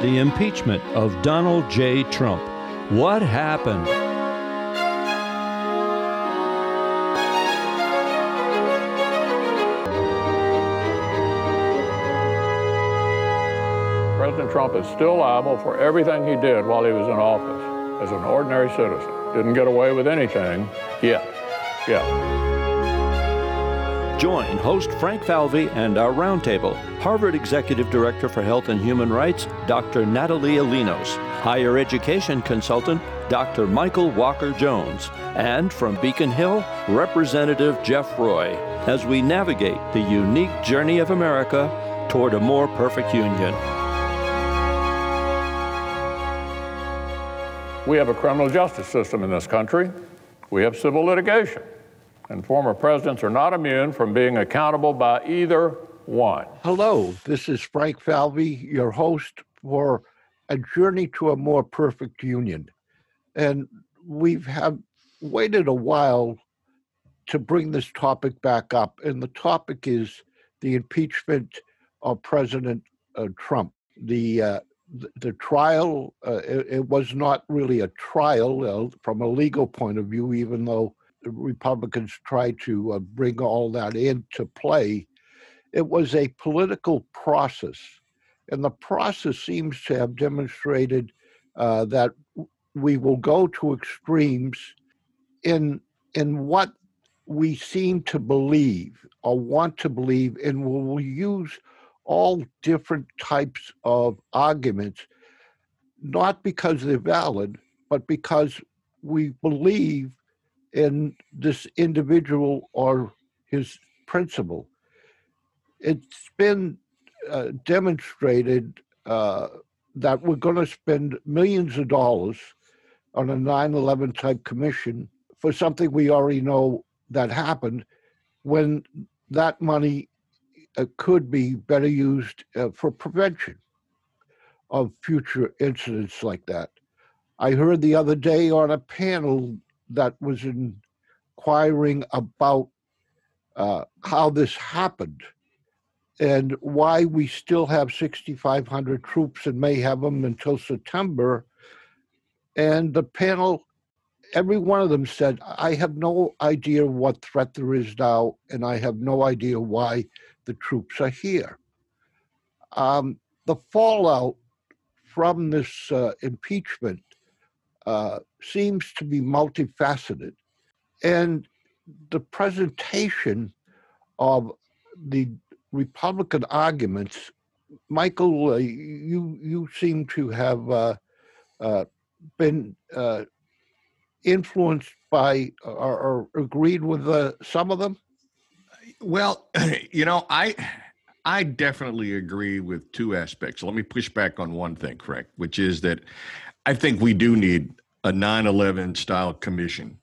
the impeachment of Donald J. Trump. What happened? President Trump is still liable for everything he did while he was in office as an ordinary citizen. Didn't get away with anything yet. Yet. Join host Frank Falvey and our roundtable, Harvard Executive Director for Health and Human Rights, Dr. Natalia Linos, Higher Education Consultant, Dr. Michael Walker Jones, and from Beacon Hill, Representative Jeff Roy, as we navigate the unique journey of America toward a more perfect union. We have a criminal justice system in this country. We have civil litigation. And former presidents are not immune from being accountable by either one. Hello, this is Frank Falvey, your host for A Journey to a More Perfect Union. And we've have waited a while to bring this topic back up. And the topic is the impeachment of President uh, Trump. The uh, the trial, uh, it, it, was not really a trial uh, from a legal point of view, even though the Republicans tried to uh, bring all that into play. It was a political process. And the process seems to have demonstrated uh, that we will go to extremes in, in what we seem to believe or want to believe, and we will use all different types of arguments, not because they're valid, but because we believe in this individual or his principle. It's been uh, demonstrated uh, that we're going to spend millions of dollars on a 9 11 type commission for something we already know that happened when that money uh, could be better used uh, for prevention of future incidents like that. I heard the other day on a panel that was inquiring about uh, how this happened and why we still have 6,500 troops and may have them until September. And the panel, every one of them said, I have no idea what threat there is now, and I have no idea why the troops are here. Um, the fallout from this uh, impeachment uh, seems to be multifaceted. And the presentation of the Republican arguments, Michael, uh, you you seem to have uh, uh, been uh, influenced by or, or agreed with some of them. Well, you know, I I definitely agree with two aspects. Let me push back on one thing, correct, which is that I think we do need a 9/11 style commission.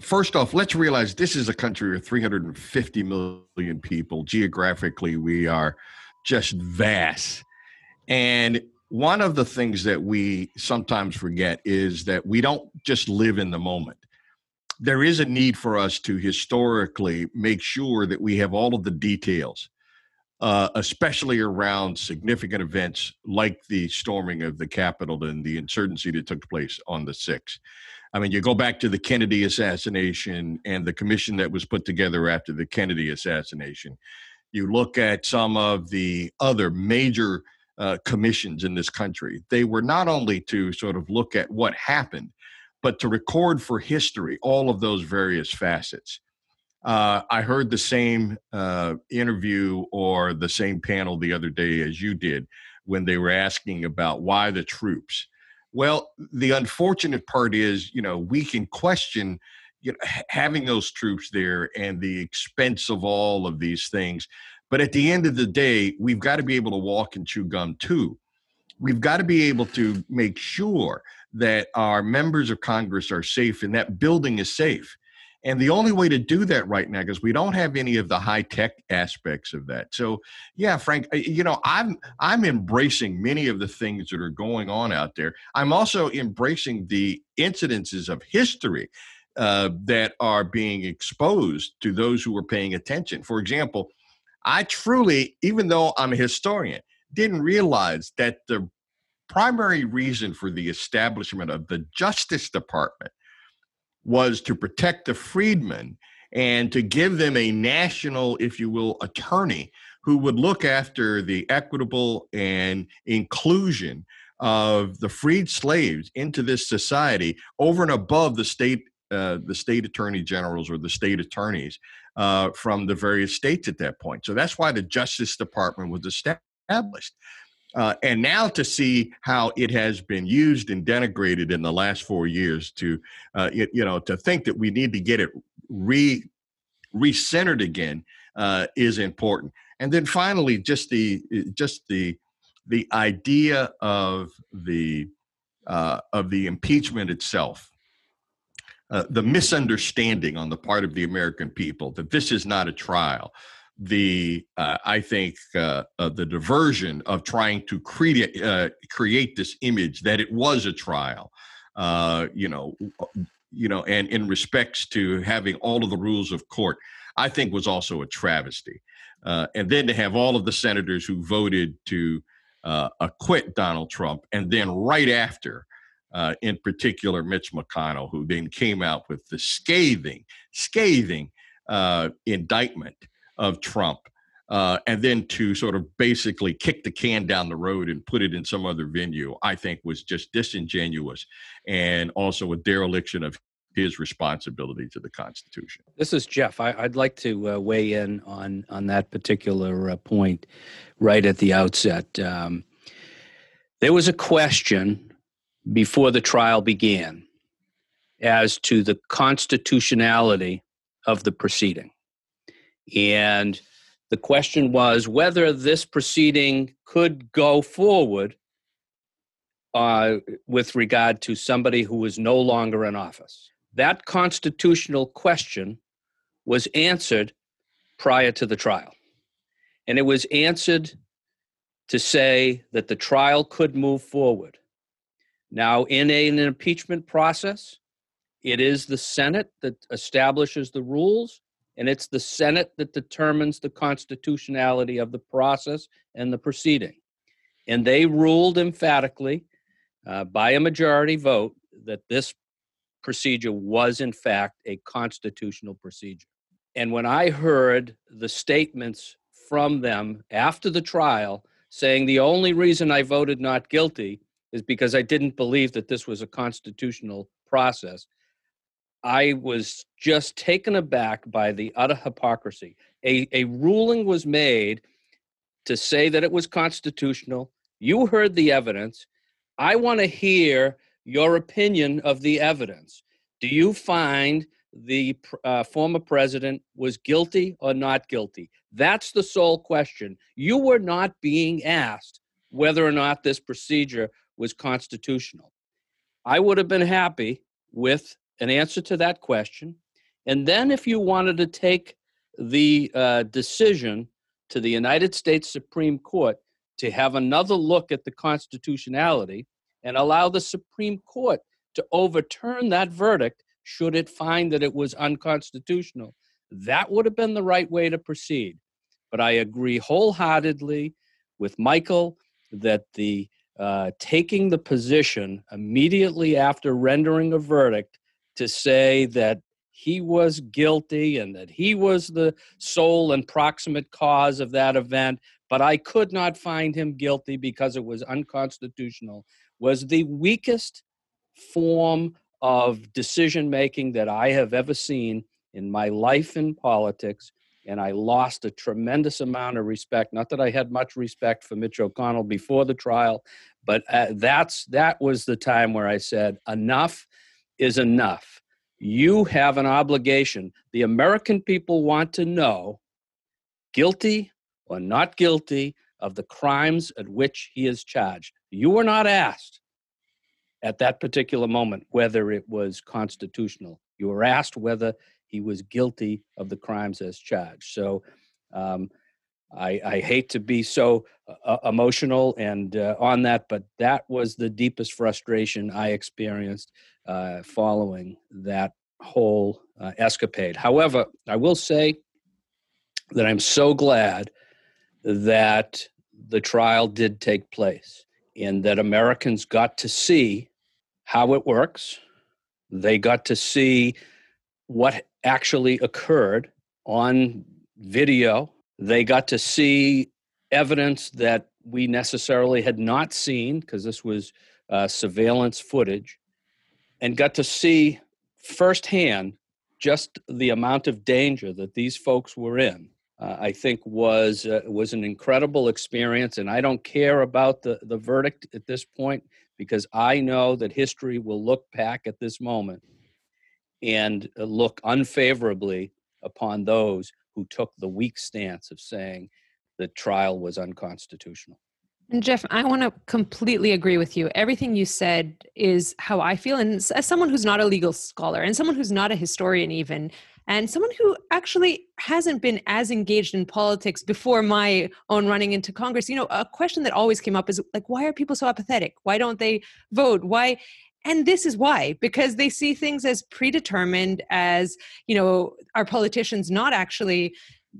First off, let's realize this is a country of 350 million people. Geographically, we are just vast. And one of the things that we sometimes forget is that we don't just live in the moment there is a need for us to historically make sure that we have all of the details, uh, especially around significant events like the storming of the Capitol and the insurgency that took place on the 6th. I mean, you go back to the Kennedy assassination and the commission that was put together after the Kennedy assassination. You look at some of the other major uh, commissions in this country. They were not only to sort of look at what happened, but to record for history all of those various facets. Uh, I heard the same uh, interview or the same panel the other day as you did when they were asking about why the troops. Well, the unfortunate part is, you know, we can question you know, having those troops there and the expense of all of these things. But at the end of the day, we've got to be able to walk and chew gum too. We've got to be able to make sure that our members of Congress are safe and that building is safe. And the only way to do that right now, because we don't have any of the high tech aspects of that. So, yeah, Frank, you know, I'm I'm embracing many of the things that are going on out there. I'm also embracing the incidences of history uh, that are being exposed to those who are paying attention. For example, I truly, even though I'm a historian, didn't realize that the primary reason for the establishment of the Justice Department was to protect the freedmen and to give them a national, if you will, attorney who would look after the equitable and inclusion of the freed slaves into this society over and above the state uh, the state attorney generals or the state attorneys uh, from the various states at that point. So that's why the Justice Department was established. Uh, and now to see how it has been used and denigrated in the last four years to, uh, you, you, know, to think that we need to get it re recentered again uh, is important. And then finally, just the just the the idea of the uh, of the impeachment itself. Uh, the misunderstanding on the part of the American people that this is not a trial, the uh, I think uh, uh, the diversion of trying to create uh, create this image that it was a trial, uh, you know, you know, and in respects to having all of the rules of court, I think was also a travesty. Uh, and then to have all of the senators who voted to acquit Donald Trump, and then right after. in particular, Mitch McConnell, who then came out with the scathing, scathing indictment of Trump. Uh, and then to sort of basically kick the can down the road and put it in some other venue, I think was just disingenuous and also a dereliction of his responsibility to the Constitution. This is Jeff. I, would like to uh, weigh in on on that particular uh, point right at the outset. Um, there was a question before the trial began as to the constitutionality of the proceeding. And the question was whether this proceeding could go forward uh, with regard to somebody who was no longer in office. That constitutional question was answered prior to the trial. And it was answered to say that the trial could move forward. Now, in an impeachment process, it is the Senate that establishes the rules and it's the Senate that determines the constitutionality of the process and the proceeding. And they ruled emphatically uh, by a majority vote that this procedure was, in fact, a constitutional procedure. And when I heard the statements from them after the trial saying the only reason I voted not guilty is because I didn't believe that this was a constitutional process, I was just taken aback by the utter hypocrisy. A, a ruling was made to say that it was constitutional. You heard the evidence. I want to hear your opinion of the evidence. Do you find the uh, former president was guilty or not guilty? That's the sole question. You were not being asked whether or not this procedure was constitutional. I would have been happy with an answer to that question. And then, if you wanted to take the uh, decision to the United States Supreme Court to have another look at the constitutionality and allow the Supreme Court to overturn that verdict should it find that it was unconstitutional, that would have been the right way to proceed. But I agree wholeheartedly with Michael that the uh, taking the position immediately after rendering a verdict to say that he was guilty and that he was the sole and proximate cause of that event, but I could not find him guilty because it was unconstitutional, was the weakest form of decision making that I have ever seen in my life in politics. And I lost a tremendous amount of respect. Not that I had much respect for Mitch McConnell before the trial, but uh, that's that was the time where I said enough is enough. You have an obligation. The American people want to know guilty or not guilty of the crimes at which he is charged. You were not asked at that particular moment whether it was constitutional. You were asked whether he was guilty of the crimes as charged. So um, I, I, hate to be so uh, emotional and uh, on that, but that was the deepest frustration I experienced uh, following that whole uh, escapade. However, I will say that I'm so glad that the trial did take place and that Americans got to see how it works. They got to see what actually occurred on video. They got to see evidence that we necessarily had not seen because this was uh, surveillance footage and got to see firsthand just the amount of danger that these folks were in. Uh, I think was uh, was an incredible experience, and I don't care about the the verdict at this point because I know that history will look back at this moment and uh, look unfavorably upon those who took the weak stance of saying the trial was unconstitutional. And Jeff, I want to completely agree with you. Everything you said is how I feel. And as someone who's not a legal scholar and someone who's not a historian, even, and someone who actually hasn't been as engaged in politics before my own running into Congress, you know, a question that always came up is like, why are people so apathetic? Why don't they vote? Why? And this is why, because they see things as predetermined, as, you know, our politicians not actually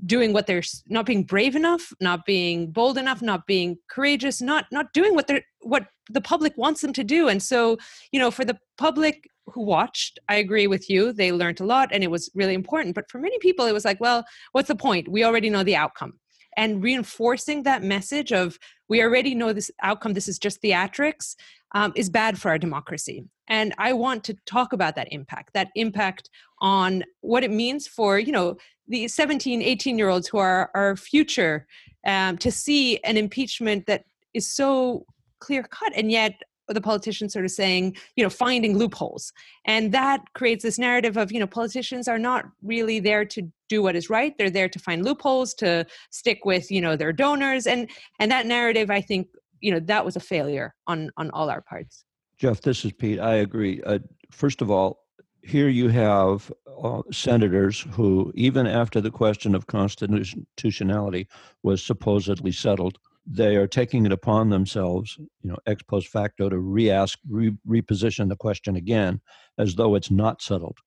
doing what they're not being brave enough not being bold enough not being courageous not not doing what they're what the public wants them to do. And so you know for the public who watched i agree with you they learned a lot and it was really important. But for many people it was like well what's the point? We already know the outcome. And reinforcing that message of we already know this outcome this is just theatrics um, is bad for our democracy. And i want to talk about that impact that impact on what it means for you know the 17 18 year olds who are our future um, to see an impeachment that is so clear cut and yet the politicians sort of saying you know finding loopholes. And that creates this narrative of you know politicians are not really there to do what is right. They're there to find loopholes to stick with you know their donors. And and that narrative i think you know that was a failure on on all our parts. Jeff this is pete. I agree. Uh, first of all here you have uh, senators who, even after the question of constitutionality was supposedly settled, they are taking it upon themselves, you know, ex post facto, to re-ask, re- reposition the question again, as though it's not settled.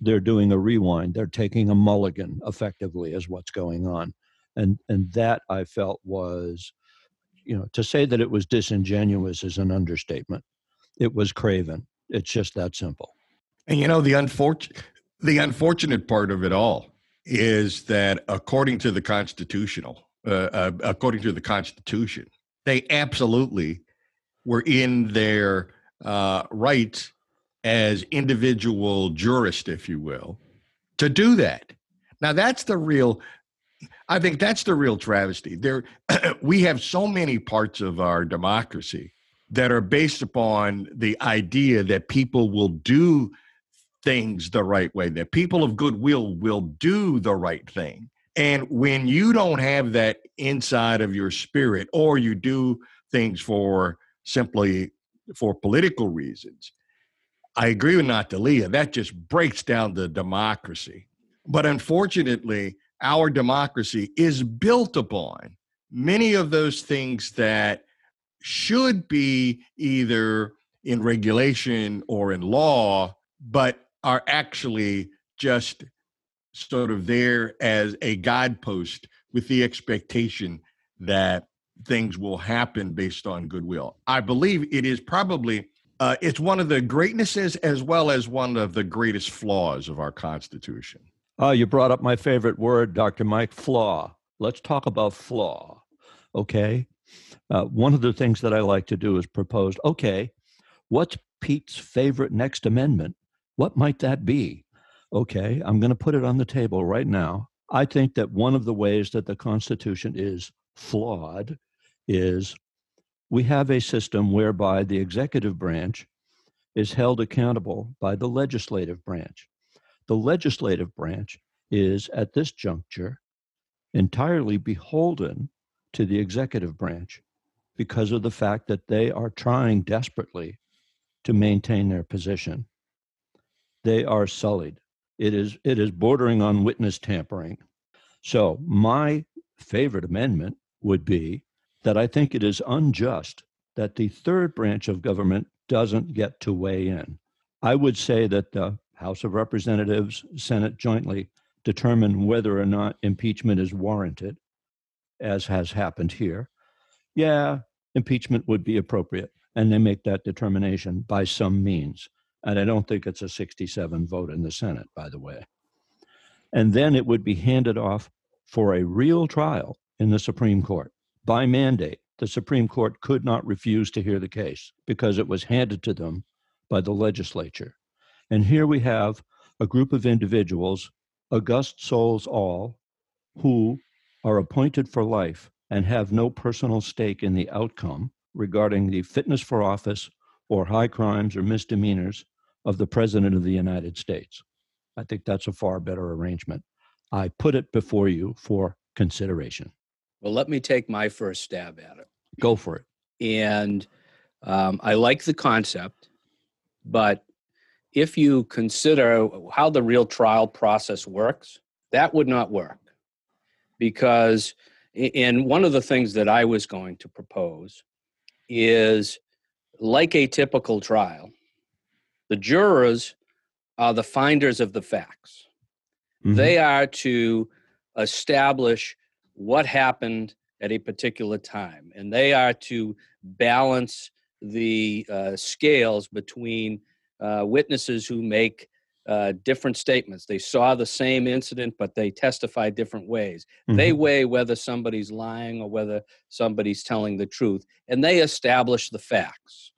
They're doing a rewind. They're taking a mulligan, effectively, as what's going on, and and that I felt was, you know, to say that it was disingenuous is an understatement. It was craven. It's just that simple. And you know the unfortunate the unfortunate part of it all is that according to the constitutional uh, uh, according to the constitution. They absolutely were in their uh, rights as individual jurists if you will to do that. Now that's the real i think that's the real travesty. There we have so many parts of our democracy that are based upon the idea that people will do things the right way, that people of goodwill will do the right thing. And when you don't have that inside of your spirit, or you do things for simply for political reasons, I agree with Natalia. That just breaks down the democracy. But unfortunately, our democracy is built upon many of those things that should be either in regulation or in law, but are actually just sort of there as a guidepost with the expectation that things will happen based on goodwill. I believe it is probably uh, it's one of the greatnesses as well as one of the greatest flaws of our Constitution. Oh, you brought up my favorite word, Dr. Mike, flaw. Let's talk about flaw. Okay. Uh, one of the things that I like to do is propose okay, what's Pete's favorite next amendment? What might that be? Okay, I'm going to put it on the table right now. I think that one of the ways that the Constitution is flawed is we have a system whereby the executive branch is held accountable by the legislative branch. The legislative branch is, at this juncture, entirely beholden to the executive branch because of the fact that they are trying desperately to maintain their position they are sullied. It is it is bordering on witness tampering. So my favorite amendment would be that I think it is unjust that the third branch of government doesn't get to weigh in. I would say that the House of Representatives, Senate jointly determine whether or not impeachment is warranted, as has happened here. Yeah, impeachment would be appropriate. And they make that determination by some means. And I don't think it's a 67 vote in the Senate, by the way. And then it would be handed off for a real trial in the Supreme Court by mandate. The Supreme Court could not refuse to hear the case because it was handed to them by the legislature. And here we have a group of individuals, august souls all, who are appointed for life and have no personal stake in the outcome regarding the fitness for office or high crimes or misdemeanors of the President of the United States. I think that's a far better arrangement. I put it before you for consideration. Well, let me take my first stab at it. Go for it. And um, I like the concept, but if you consider how the real trial process works, that would not work. Because, and one of the things that I was going to propose is like a typical trial, the jurors are the finders of the facts. Mhm. They are to establish what happened at a particular time, and they are to balance the uh, scales between uh, witnesses who make uh, different statements. They saw the same incident, but they testify different ways. They Mhm. weigh whether somebody's lying or whether somebody's telling the truth, and they establish the facts.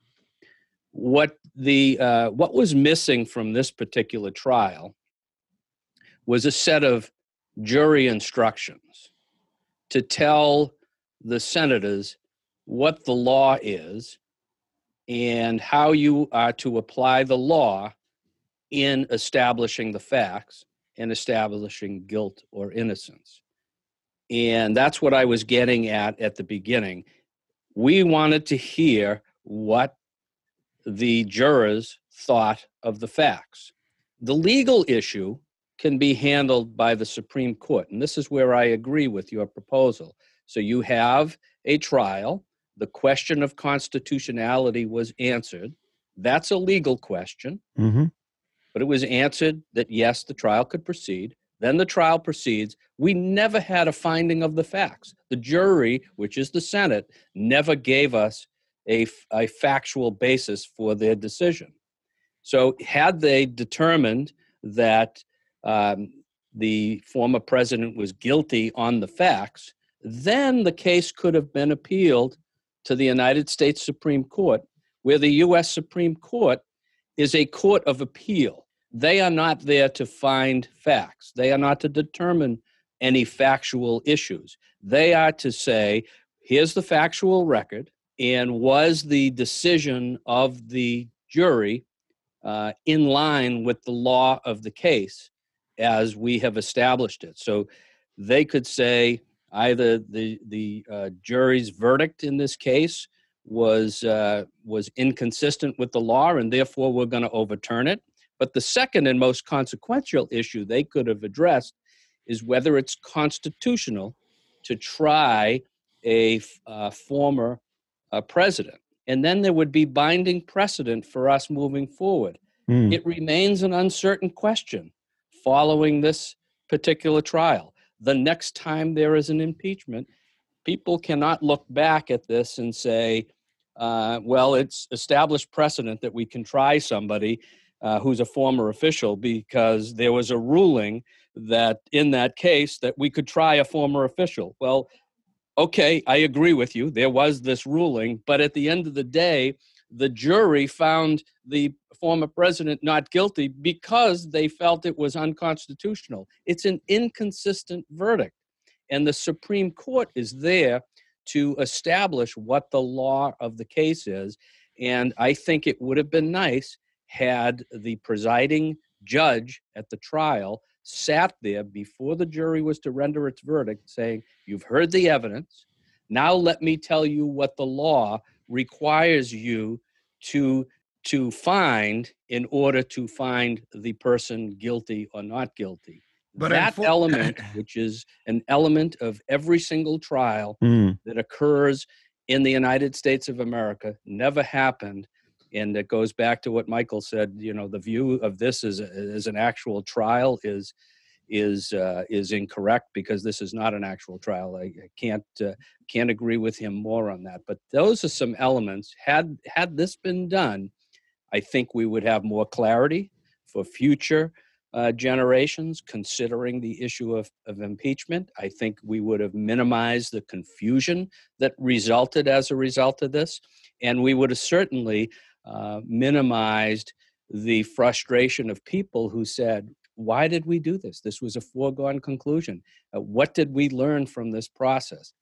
What the uh, what was missing from this particular trial was a set of jury instructions to tell the senators what the law is and how you are to apply the law in establishing the facts and establishing guilt or innocence. And that's what I was getting at at the beginning. We wanted to hear what the jurors thought of the facts. The legal issue can be handled by the Supreme Court, and this is where I agree with your proposal. So you have a trial, the question of constitutionality was answered. That's a legal question Mhm. but it was answered that yes, the trial could proceed. Then the trial proceeds. We never had a finding of the facts. The jury, which is the Senate, never gave us a, a factual basis for their decision. So, had they determined that um, the former president was guilty on the facts, then the case could have been appealed to the United States Supreme Court, where the U.S. Supreme Court is a court of appeal. They are not there to find facts, they are not to determine any factual issues. They are to say, here's the factual record, and was the decision of the jury uh, in line with the law of the case as we have established it? So they could say either the, the uh, jury's verdict in this case was, uh, was inconsistent with the law, and therefore we're going to overturn it. But the second and most consequential issue they could have addressed is whether it's constitutional to try a uh, former uh, president. And then there would be binding precedent for us moving forward. Mm. It remains an uncertain question following this particular trial. The next time there is an impeachment, people cannot look back at this and say, uh, well, it's established precedent that we can try somebody uh, who's a former official because there was a ruling that in that case that we could try a former official. Well, okay, I agree with you. There was this ruling, but at the end of the day, the jury found the former president not guilty because they felt it was unconstitutional. It's an inconsistent verdict. And the Supreme Court is there to establish what the law of the case is. And I think it would have been nice had the presiding judge at the trial sat there before the jury was to render its verdict saying, You've heard the evidence. Now let me tell you what the law requires you to to find in order to find the person guilty or not guilty. But that unfor- element, which is an element of every single trial Mm. that occurs in the United States of America, never happened. And it goes back to what Michael said. You know, the view of this as, as an actual trial is is uh, is incorrect because this is not an actual trial. I, can't uh, can't agree with him more on that. But those are some elements. Had had this been done, I think we would have more clarity for future uh, generations considering the issue of, of impeachment. I think we would have minimized the confusion that resulted as a result of this, and we would have certainly uh, minimized the frustration of people who said, why did we do this? This was a foregone conclusion. Uh, what did we learn from this process?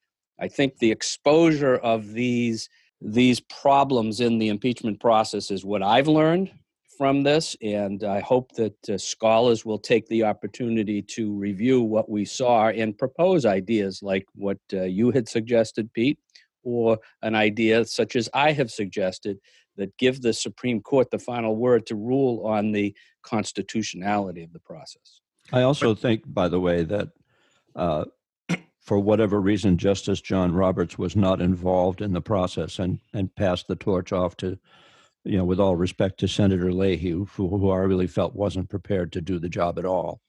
I think the exposure of these these problems in the impeachment process is what I've learned from this, and I hope that uh, scholars will take the opportunity to review what we saw and propose ideas like what uh, you had suggested, Pete, or an idea such as I have suggested that give the Supreme Court the final word to rule on the constitutionality of the process. I also think, by the way, that uh, for whatever reason, Justice John Roberts was not involved in the process and, and passed the torch off to, you know, with all respect to Senator Leahy, who, who I really felt wasn't prepared to do the job at all.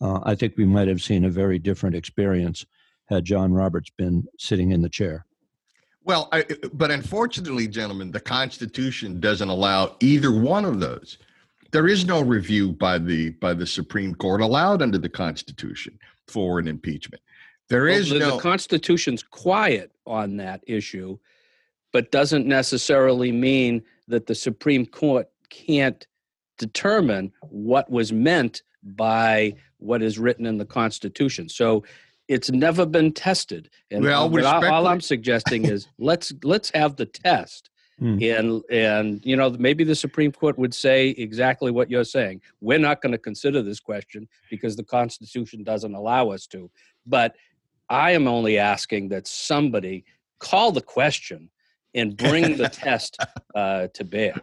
Uh, I think we might have seen a very different experience had John Roberts been sitting in the chair. Well, I, but unfortunately, gentlemen, the Constitution doesn't allow either one of those. There is no review by the by the Supreme Court allowed under the Constitution for an impeachment. There well, is the, no. The Constitution's quiet on that issue, but doesn't necessarily mean that the Supreme Court can't determine what was meant by what is written in the Constitution. So it's never been tested. And well, all, all I'm suggesting is let's let's have the test. Hmm. And and you know maybe the Supreme Court would say exactly what you're saying. We're not going to consider this question because the Constitution doesn't allow us to. But I am only asking that somebody call the question and bring the test uh, to bear.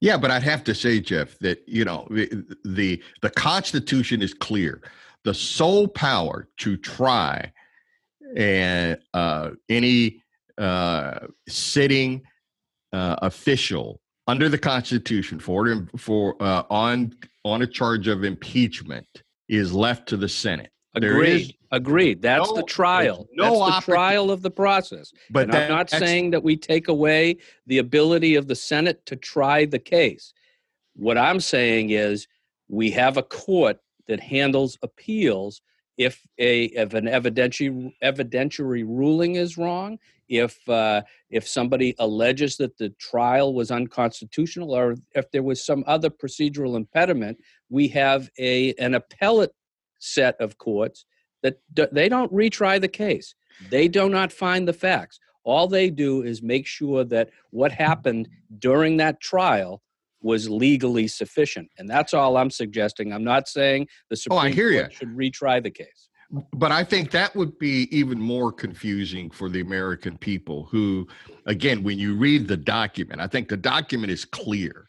Yeah, but I'd have to say, Jeff, that you know the, the Constitution is clear the sole power to try and uh, any uh, sitting uh, official under the Constitution for for uh, on on a charge of impeachment is left to the Senate. Agreed. Agreed. That's no, the trial. No That's the trial of the process. But that, I'm not saying that we take away the ability of the Senate to try the case. What I'm saying is we have a court that handles appeals if a if an evidentiary evidentiary ruling is wrong, if uh, if somebody alleges that the trial was unconstitutional, or if there was some other procedural impediment, we have a an appellate set of courts that d- they don't retry the case. They do not find the facts. All they do is make sure that what happened during that trial was legally sufficient. And that's all I'm suggesting. I'm not saying the Supreme oh, I hear Court you. should retry the case. But I think that would be even more confusing for the American people who, again, when you read the document, I think the document is clear.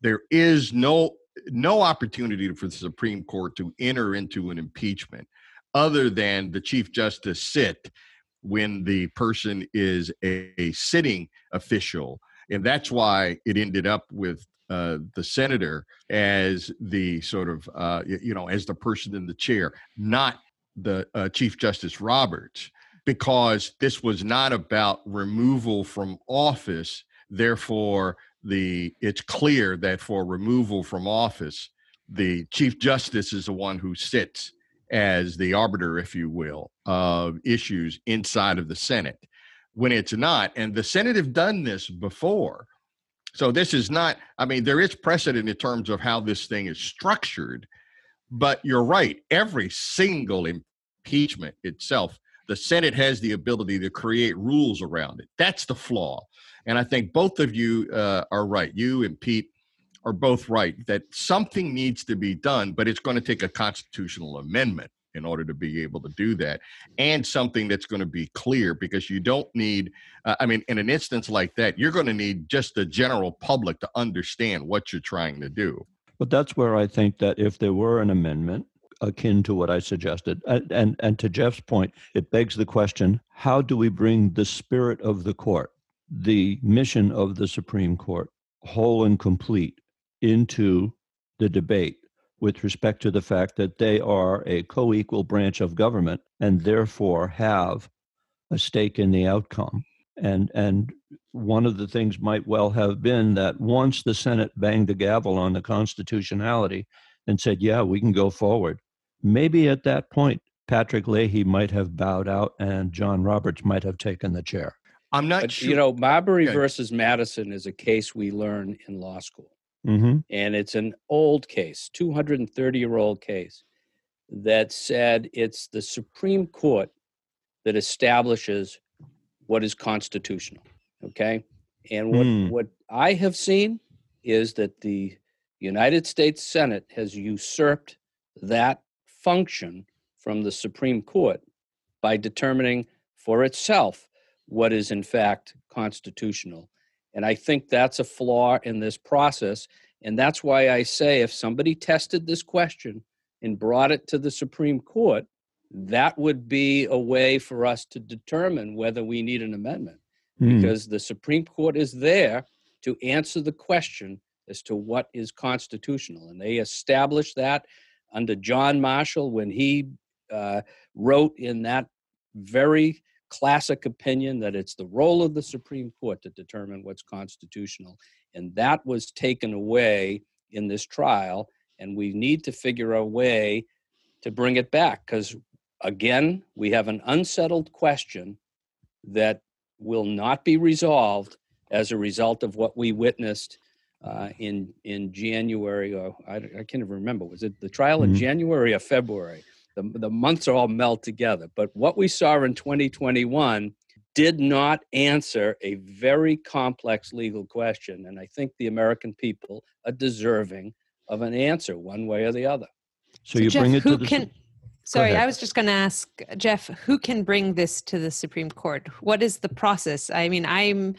There is no no opportunity for the Supreme Court to enter into an impeachment other than the Chief Justice sit when the person is a, a sitting official. And that's why it ended up with uh, the senator as the sort of uh, you know as the person in the chair, not the uh, Chief Justice Roberts, because this was not about removal from office. Therefore, the it's clear that for removal from office, the Chief Justice is the one who sits as the arbiter, if you will, of issues inside of the Senate. When it's not, and the Senate have done this before so this is not, I mean, there is precedent in terms of how this thing is structured, but you're right. Every single impeachment itself, the Senate has the ability to create rules around it. That's the flaw. And I think both of you uh, are right. You and Pete are both right that something needs to be done, but it's going to take a constitutional amendment in order to be able to do that and something that's going to be clear because you don't need uh, i mean in an instance like that you're going to need just the general public to understand what you're trying to do. But that's where i think that if there were an amendment akin to what i suggested and and, and to jeff's point it begs the question how do we bring the spirit of the court the mission of the supreme court whole and complete into the debate with respect to the fact that they are a co equal branch of government and therefore have a stake in the outcome. And, and one of the things might well have been that once the Senate banged the gavel on the constitutionality and said, yeah, we can go forward, maybe at that point, Patrick Leahy might have bowed out and John Roberts might have taken the chair. I'm not But, sure. you know, Marbury Okay. versus Madison is a case we learn in law school. Mm-hmm. and it's an old case 230 year old case that said it's the supreme court that establishes what is constitutional okay and what Hmm. what i have seen is that the united states senate has usurped that function from the supreme court by determining for itself what is in fact constitutional and i think that's a flaw in this process and that's why I say if somebody tested this question and brought it to the Supreme Court, that would be a way for us to determine whether we need an amendment Hmm. because the Supreme Court is there to answer the question as to what is constitutional. And they established that under John Marshall when he uh, wrote in that very classic opinion that it's the role of the Supreme Court to determine what's constitutional. And that was taken away in this trial. And we need to figure a way to bring it back because, again, we have an unsettled question that will not be resolved as a result of what we witnessed uh, in in January or I, I can't even remember was it the trial in Mhm. January or February the, the months are all meld together but what we saw in 2021 did not answer a very complex legal question and I think the American people are deserving of an answer one way or the other So you Jeff, bring it who to the. Su- can? Sorry. I was just going to ask Jeff, who can bring this to the Supreme Court? What is the process? I mean, I'm,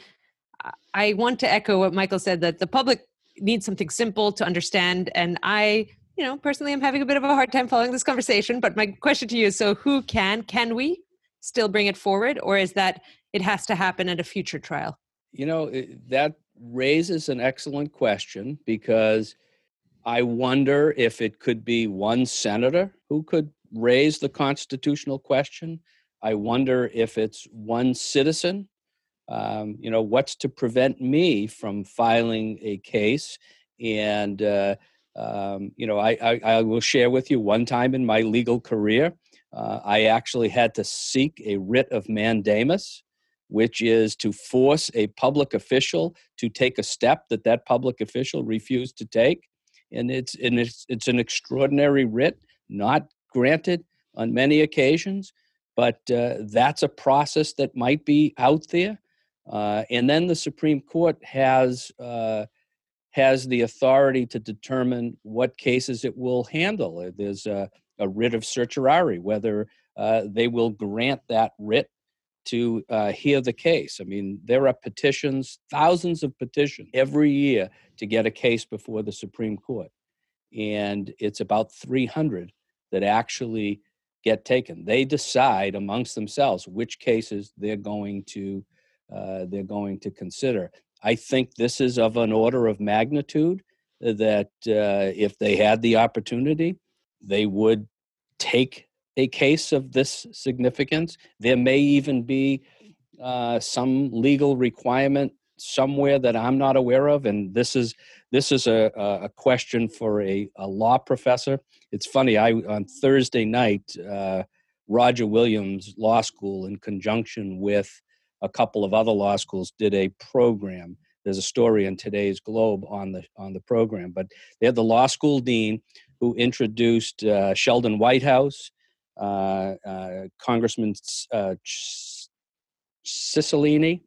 I want to echo what Michael said that the public needs something simple to understand, and I, you know, personally, I'm having a bit of a hard time following this conversation. But my question to you is: so, who can? Can we still bring it forward, or is that it has to happen at a future trial? You know, that raises an excellent question because I wonder if it could be one senator who could raise the constitutional question. I wonder if it's one citizen. Um, you know, what's to prevent me from filing a case? And, uh, um, you know, I, I, I will share with you one time in my legal career, uh, I actually had to seek a writ of mandamus which is to force a public official to take a step that that public official refused to take. And it's and it's, it's an extraordinary writ not granted on many occasions but uh, that's a process that might be out there. Uh, and then the supreme court has uh, has the authority to determine what cases it will handle there's a, a writ of certiorari whether uh, they will grant that writ to uh, hear the case. I mean, there are petitions, thousands of petitions every year to get a case before the Supreme Court. And it's about 300 that actually get taken. They decide amongst themselves which cases they're going to uh, they're going to consider. I think this is of an order of magnitude that uh, if they had the opportunity, they would take a case of this significance. There may even be uh, some legal requirement somewhere that I'm not aware of, and this is this is a, a question for a, a law professor. It's funny. I on Thursday night, uh, Roger Williams Law School, in conjunction with a couple of other law schools, did a program. There's a story in today's Globe on the on the program, but they had the law school dean who introduced uh, Sheldon Whitehouse, uh, uh, Congressman uh, Cicilline,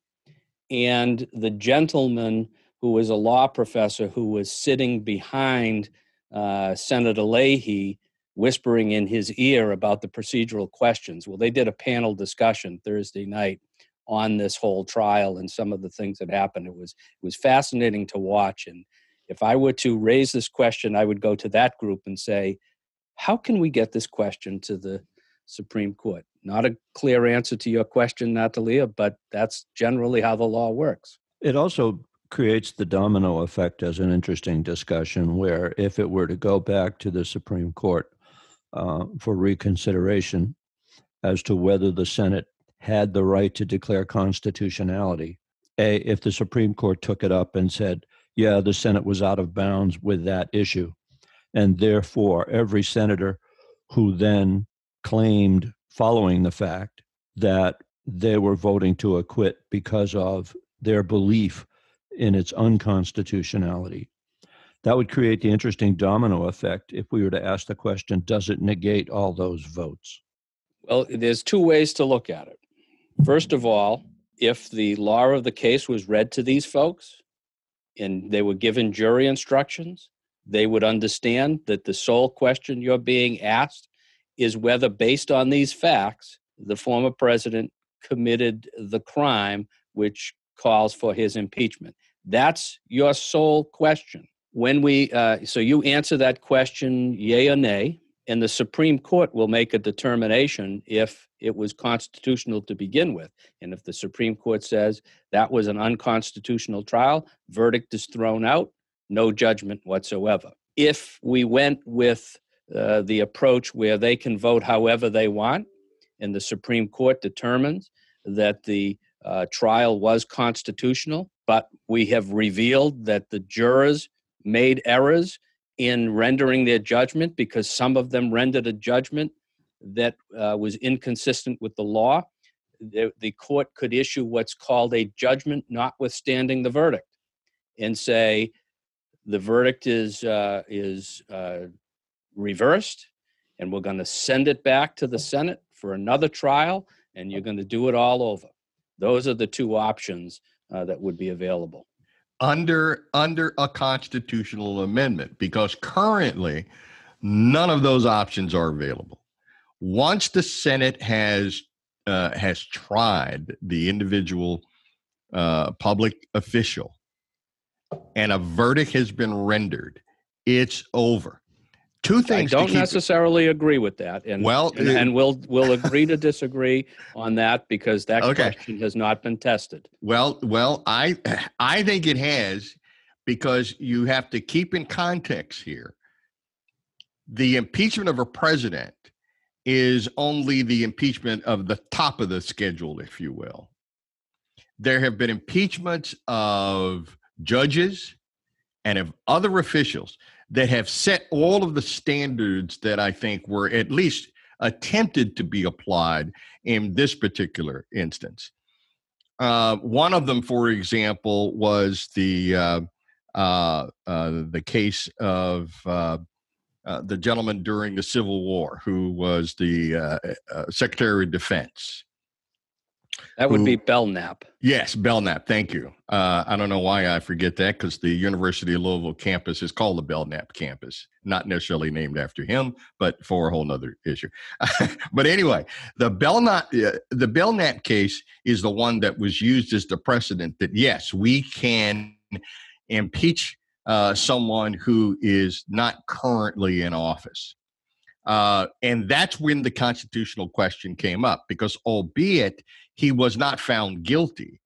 and the gentleman who was a law professor who was sitting behind uh, Senator Leahy, whispering in his ear about the procedural questions. Well, they did a panel discussion Thursday night on this whole trial and some of the things that happened. It was it was fascinating to watch. And if I were to raise this question, I would go to that group and say, how can we get this question to the Supreme Court? Not a clear answer to your question, Natalia, but that's generally how the law works. It also creates the domino effect as an interesting discussion where if it were to go back to the Supreme Court uh, for reconsideration as to whether the Senate had the right to declare constitutionality, A, if the Supreme Court took it up and said, yeah, the Senate was out of bounds with that issue. And therefore, every senator who then claimed, following the fact, that they were voting to acquit because of their belief in its unconstitutionality. That would create the interesting domino effect if we were to ask the question does it negate all those votes? Well, there's two ways to look at it. First of all, if the law of the case was read to these folks and they were given jury instructions, they would understand that the sole question you're being asked is whether, based on these facts, the former president committed the crime which calls for his impeachment. That's your sole question. When we, uh, so you answer that question, yay or nay, and the Supreme Court will make a determination if it was constitutional to begin with. And if the Supreme Court says that was an unconstitutional trial, verdict is thrown out, no judgment whatsoever. If we went with uh, the approach where they can vote however they want, and the Supreme Court determines that the uh, trial was constitutional, but we have revealed that the jurors made errors in rendering their judgment because some of them rendered a judgment that uh, was inconsistent with the law. The, the court could issue what's called a judgment notwithstanding the verdict and say the verdict is, uh, is uh, reversed and we're going to send it back to the Senate for another trial and you're going to do it all over. Those are the two options uh, that would be available under under a constitutional amendment because currently none of those options are available. Once the Senate has uh, has tried the individual uh, public official and a verdict has been rendered, it's over. Two things. I don't necessarily agree with that, and well, and, and, we'll we'll agree to disagree on that because that okay. question has not been tested. Well, well, I I think it has because you have to keep in context here. The impeachment of a president is only the impeachment of the top of the schedule, if you will. There have been impeachments of judges and of other officials that have set all of the standards that I think were at least attempted to be applied in this particular instance. Uh, one of them, for example, was the uh, uh, uh the case of uh, uh, the gentleman during the Civil War who was the Secretary of Defense. That would who, be Belknap. Yes, Belknap. Thank you. Uh, I don't know why I forget that because the University of Louisville campus is called the Belknap campus, not necessarily named after him, but for a whole other issue. but anyway, the Belknap uh, the Belknap case is the one that was used as the precedent that yes, we can impeach uh, someone who is not currently in office. Uh, and that's when the constitutional question came up because, albeit he was not found guilty,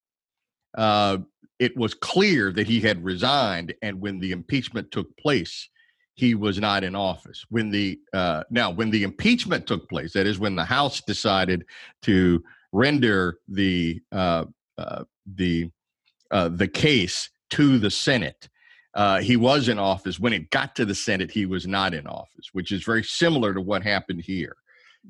uh, it was clear that he had resigned. And when the impeachment took place, he was not in office. When the uh, now, when the impeachment took place, that is when the House decided to render the uh, uh, the uh, the case to the Senate uh, he was in office. When it got to the Senate, he was not in office, which is very similar to what happened here.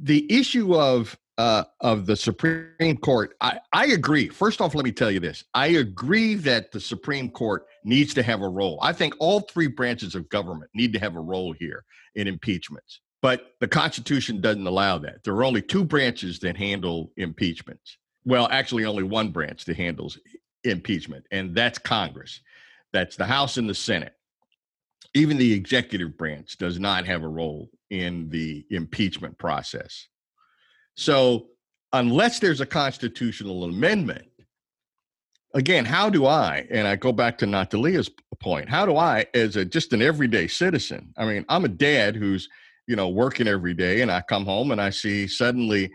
The issue of uh, of the Supreme Court, I, I agree. First off, let me tell you this: I agree that the Supreme Court needs to have a role. I think all three branches of government need to have a role here in impeachments. But the Constitution doesn't allow that. There are only two branches that handle impeachments. Well, actually, only one branch that handles impeachment, and that's Congress. That's the House and the Senate. Even the executive branch does not have a role in the impeachment process. So, unless there's a constitutional amendment, again, how do I, and I go back to Natalia's point, how do I, as a just an everyday citizen, I mean, I'm a dad who's, you know, working every day, and I come home and I see suddenly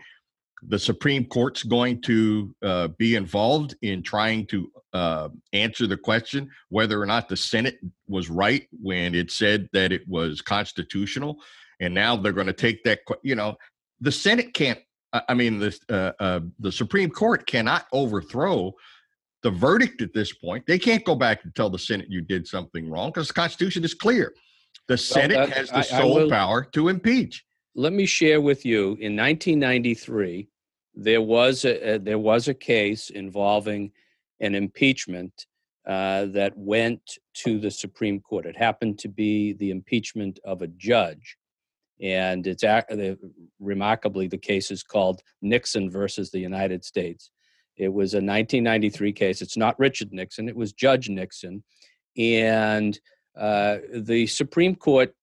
the Supreme Court's going to uh, be involved in trying to uh, answer the question whether or not the Senate was right when it said that it was constitutional, and now they're going to take that. You know, the Senate can't. I mean, the uh, uh, the Supreme Court cannot overthrow the verdict at this point. They can't go back and tell the Senate you did something wrong because the Constitution is clear. The Senate well, has the I, sole I will, power to impeach. Let me share with you. In 1993, there was a, a there was a case involving an impeachment uh, that went to the Supreme Court. It happened to be the impeachment of a judge, and it's ac- remarkably the case is called Nixon versus the United States. It was a 1993 case. It's not Richard Nixon. It was Judge Nixon, and uh, the Supreme Court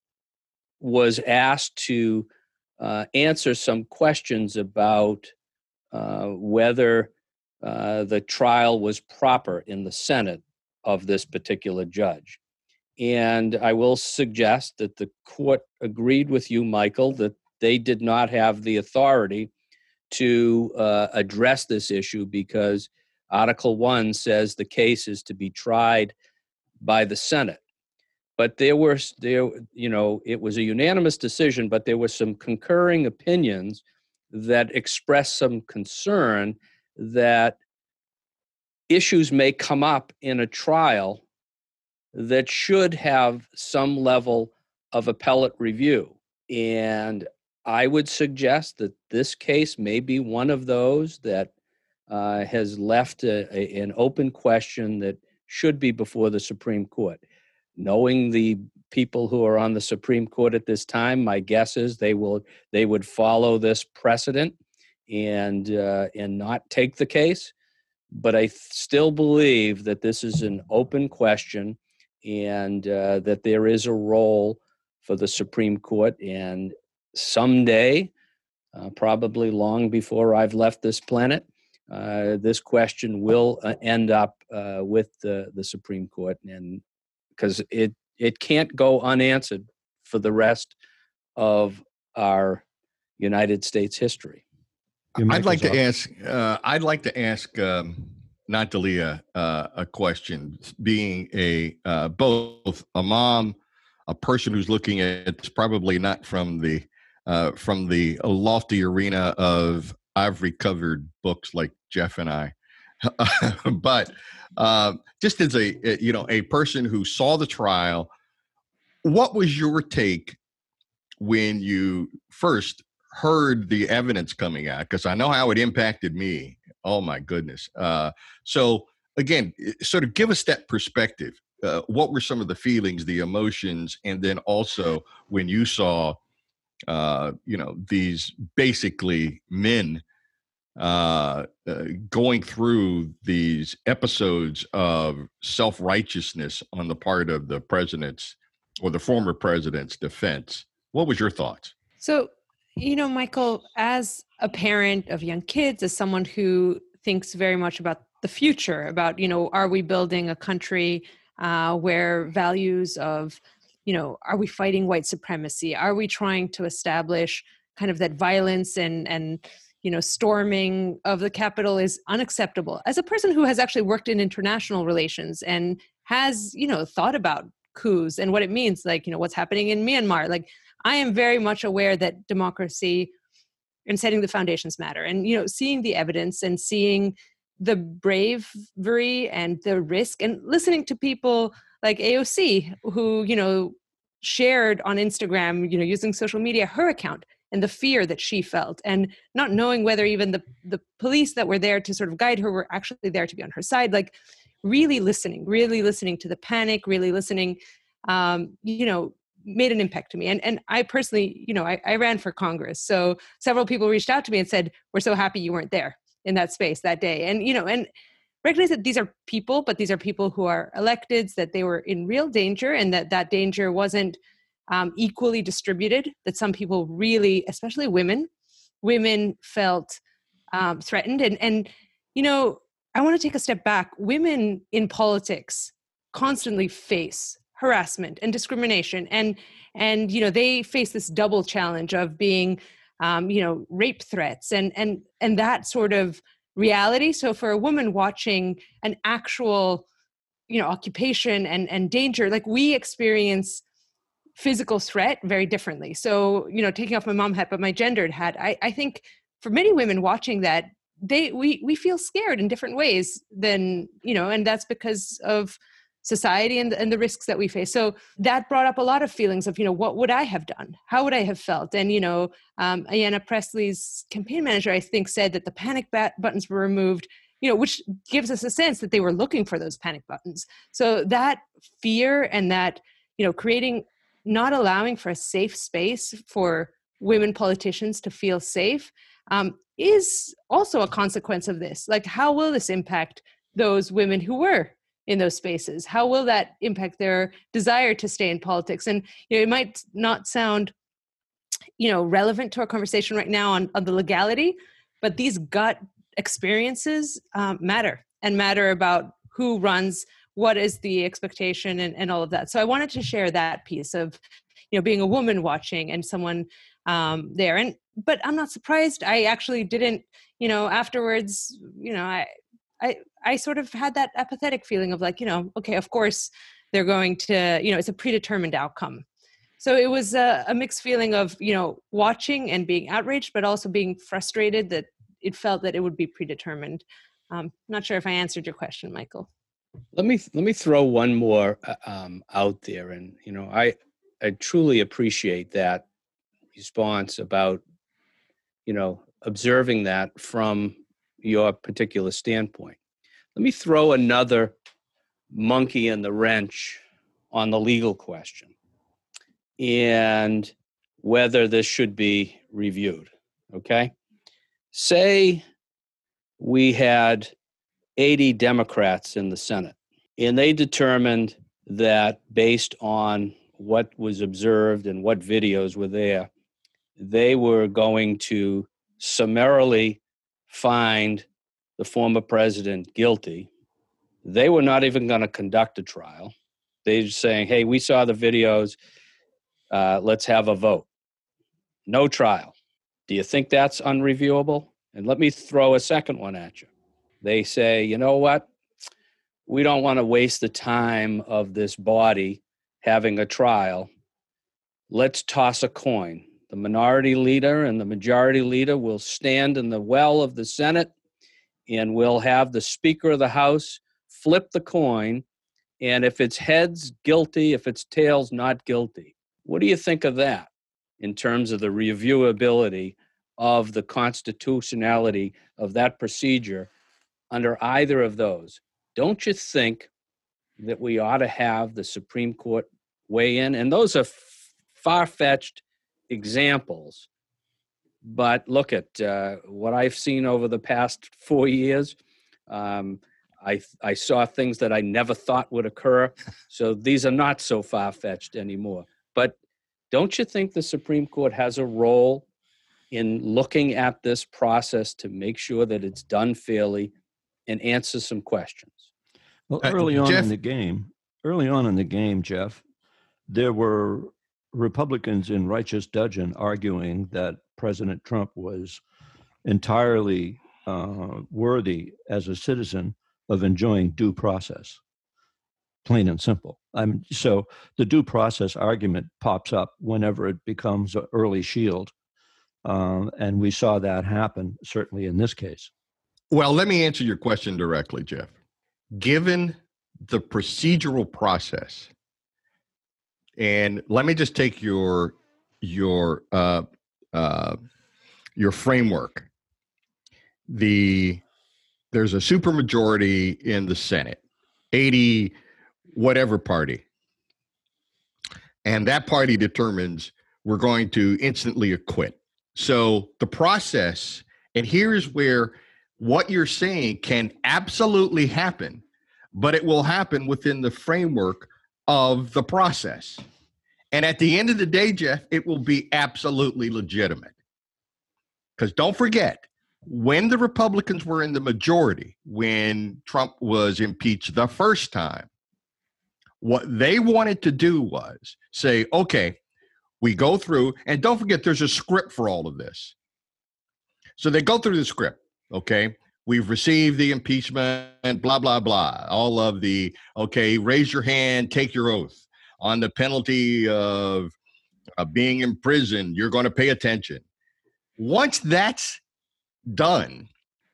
was asked to uh, answer some questions about uh, whether uh, the trial was proper in the Senate of this particular judge. And I will suggest that the court agreed with you, Michael, that they did not have the authority to uh, address this issue because Article 1 says the case is to be tried by the Senate. But there were, there, you know, it was a unanimous decision, but there were some concurring opinions that express some concern that issues may come up in a trial that should have some level of appellate review. And I would suggest that this case may be one of those that uh, has left a, a, an open question that should be before the Supreme Court. Knowing the people who are on the Supreme Court at this time, my guess is they will they would follow this precedent and uh, and not take the case. But I still believe that this is an open question, and uh, that there is a role for the Supreme Court. And someday, uh, probably long before I've left this planet, uh, this question will uh, end up uh, with the the Supreme Court, and because it it can't go unanswered for the rest of our United States history. I'd like to ask. Uh, I'd like to ask um, Natalia uh, a question. Being a uh, both a mom, a person who's looking at it's probably not from the uh, from the lofty arena of ivory covered books like Jeff and I, but uh, just as a you know a person who saw the trial, what was your take when you first heard the evidence coming out? Because I know how it impacted me. Oh my goodness! Uh, so again, sort of give us that perspective. Uh, what were some of the feelings, the emotions, and then also when you saw, uh, you know, these basically men uh, uh, going through these episodes of self righteousness on the part of the president's or the former president's defense. What was your thoughts? So, you know, Michael, as a parent of young kids, as someone who thinks very much about the future, about, you know, are we building a country uh, where values of, you know, are we fighting white supremacy? Are we trying to establish kind of that violence and, and, you know storming of the capitol is unacceptable. As a person who has actually worked in international relations and has you know thought about coups and what it means like you know what's happening in myanmar like i am very much aware that democracy and setting the foundations matter. And you know seeing the evidence and seeing the bravery and the risk and listening to people like aoc who you know shared on instagram you know using social media her account and the fear that she felt and not knowing whether even the the police that were there to sort of guide her were actually there to be on her side like really listening really listening to the panic really listening um, you know made an impact to me. And and i personally you know I, I ran for congress so several people reached out to me and said we're so happy you weren't there in that space that day. And you know and recognize that these are people but these are people who are electeds that they were in real danger and that that danger wasn't um, equally distributed that some people really especially women women felt um, threatened and and you know i want to take a step back women in politics constantly face harassment and discrimination and and you know they face this double challenge of being um, you know, rape threats, and and and that sort of reality. So for a woman watching an actual, you know, occupation and and danger, like we experience physical threat very differently. So you know, taking off my mom hat, but my gendered hat. I I think for many women watching that they we we feel scared in different ways than you know and that's because of society and, and the risks that we face so that brought up a lot of feelings of you know what would i have done how would i have felt and you know um, ayanna pressley's campaign manager i think said that the panic bat- buttons were removed you know which gives us a sense that they were looking for those panic buttons so that fear and that you know creating not allowing for a safe space for women politicians to feel safe um, is also a consequence of this. Like, how will this impact those women who were in those spaces? How will that impact their desire to stay in politics? And you know, it might not sound, you know, relevant to our conversation right now on, on the legality, but these gut experiences um, matter and matter about who runs what is the expectation and, and all of that. So i wanted to share that piece of you know being a woman watching and someone um, there. And but i'm not surprised. I actually didn't you know afterwards you know i i i sort of had that apathetic feeling of like you know okay of course they're going to you know it's a predetermined outcome. So it was a, a mixed feeling of you know watching and being outraged but also being frustrated that it felt that it would be predetermined. Um, not sure if i answered your question michael let me let me throw one more uh, um, out there and you know i i truly appreciate that response about you know observing that from your particular standpoint. Let me throw another monkey in the wrench on the legal question and whether this should be reviewed okay? Say we had 80 democrats in the senate and they determined that based on what was observed and what videos were there they were going to summarily find the former president guilty. They were not even going to conduct a trial. They were saying, hey, we saw the videos, uh, let's have a vote. No trial. Do you think that's unreviewable? And let me throw a second one at you. They say, you know what? We don't want to waste the time of this body having a trial. Let's toss a coin the minority leader and the majority leader will stand in the well of the Senate and we'll have the Speaker of the House flip the coin. And if it's heads, guilty. If it's tails, not guilty. What do you think of that in terms of the reviewability of the constitutionality of that procedure under either of those? Don't you think that we ought to have the Supreme Court weigh in? And those are far fetched examples. But look at uh, what I've seen over the past four years. Um, I, I saw things that I never thought would occur. So these are not so far fetched anymore. But don't you think the Supreme Court has a role in looking at this process to make sure that it's done fairly and answer some questions? Well, Uh, early on Jeff- in the game, early on in the game, Jeff, there were Republicans in righteous dudgeon arguing that President Trump was entirely uh, worthy as a citizen of enjoying due process. Plain and simple. I'm so the due process argument pops up whenever it becomes an early shield, um, and we saw that happen certainly in this case. Well, let me answer your question directly, Jeff. Given the procedural process, and let me just take your your uh, uh, your framework. The there's a supermajority in the Senate, eighty whatever party, and that party determines we're going to instantly acquit. So the process, and here's where what you're saying can absolutely happen, but it will happen within the framework of the process. And at the end of the day, Jeff, it will be absolutely legitimate. Because don't forget, when the Republicans were in the majority, when Trump was impeached the first time, what they wanted to do was say, okay, We go through, and don't forget, there's a script for all of this. So they go through the script, okay? We've received the impeachment, blah, blah, blah. All of the, okay, raise your hand, take your oath. On the penalty of, of being imprisoned, you're going to pay attention. Once that's done,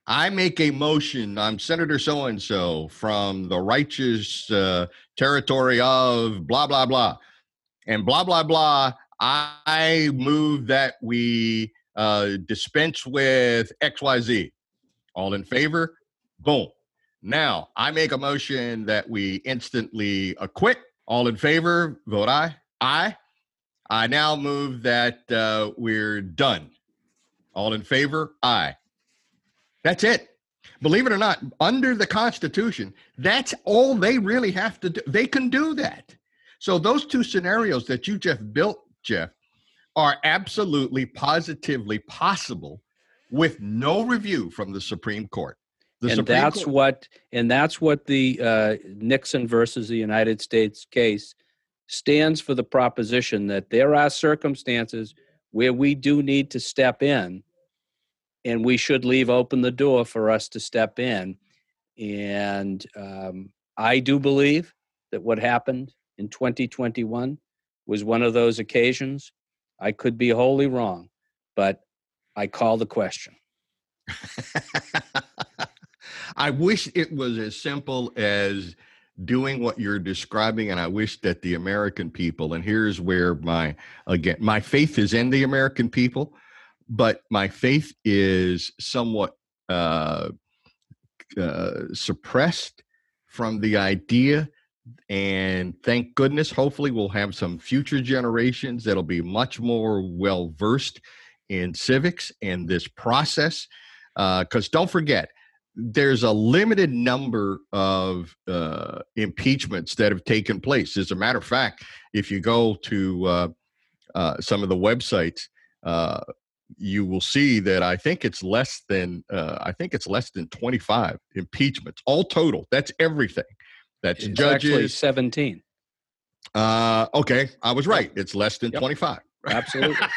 I make a motion. I'm Senator so and so from the righteous uh, territory of blah, blah, blah. And blah, blah, blah. I move that we uh, dispense with XYZ. All in favor? Boom. Now, I make a motion that we instantly acquit. All in favor? Vote aye. Aye. I now move that uh, we're done. All in favor? Aye. That's it. Believe it or not, under the Constitution, that's all they really have to do. They can do that. So those two scenarios that you just built, Jeff, are absolutely positively possible with no review from the Supreme Court. The and Supreme that's Court- what and that's what the uh, Nixon versus the United States case stands for the proposition that there are circumstances where we do need to step in and we should leave open the door for us to step in and um, i do believe that what happened in 2021 was one of those occasions i could be wholly wrong but i call the question. I wish it was as simple as doing what you're describing and I wish that the American people and here's where my again my faith is in the American people but my faith is somewhat uh, uh, suppressed from the idea and thank goodness hopefully we'll have some future generations that'll be much more well versed in civics and this process because don't forget there's a limited number of uh, impeachments that have taken place. As a matter of fact, if you go to uh, uh, some of the websites, uh, you will see that I think it's less than uh, I think it's less than 25 impeachments all total. That's everything. That's it's actually judges. 17 Uh, okay, I was right. It's less than Yep. 25. absolutely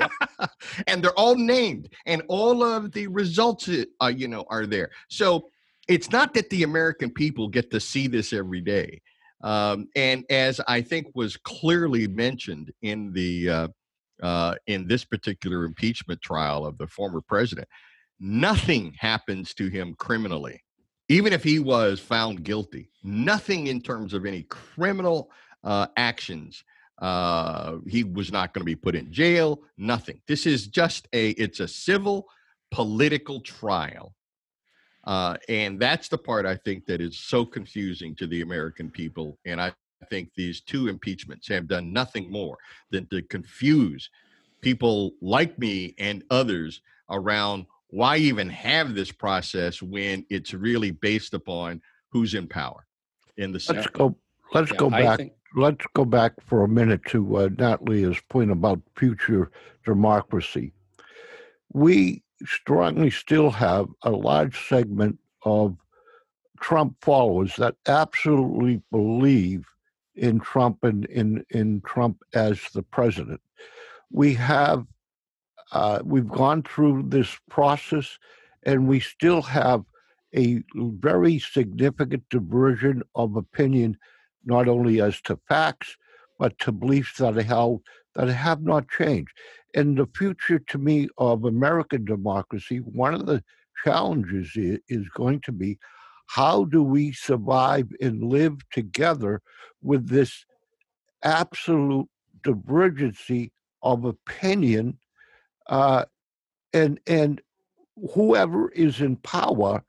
and they're all named and all of the results uh, you know are there. So it's not that the american people get to see this every day um, and as i think was clearly mentioned in the uh, uh, in this particular impeachment trial of the former president nothing happens to him criminally even if he was found guilty. Nothing in terms of any criminal uh, actions uh, he was not going to be put in jail. Nothing. This is just a. It's a civil political trial, uh, and that's the part I think that is so confusing to the American people. And I think these two impeachments have done nothing more than to confuse people like me and others around why even have this process when it's really based upon who's in power in the Let's go. Let's Yeah, go I back. think- Let's go back for a minute to uh, Natalia's point about future democracy. We strongly still have a large segment of Trump followers that absolutely believe in Trump and in, in Trump as the president. We have uh, we've gone through this process, and we still have a very significant diversion of opinion, not only as to facts, but to beliefs that are held that have not changed. In the future, to me, of American democracy, one of the challenges is going to be how do we survive and live together with this absolute divergency of opinion uh, and and whoever is in power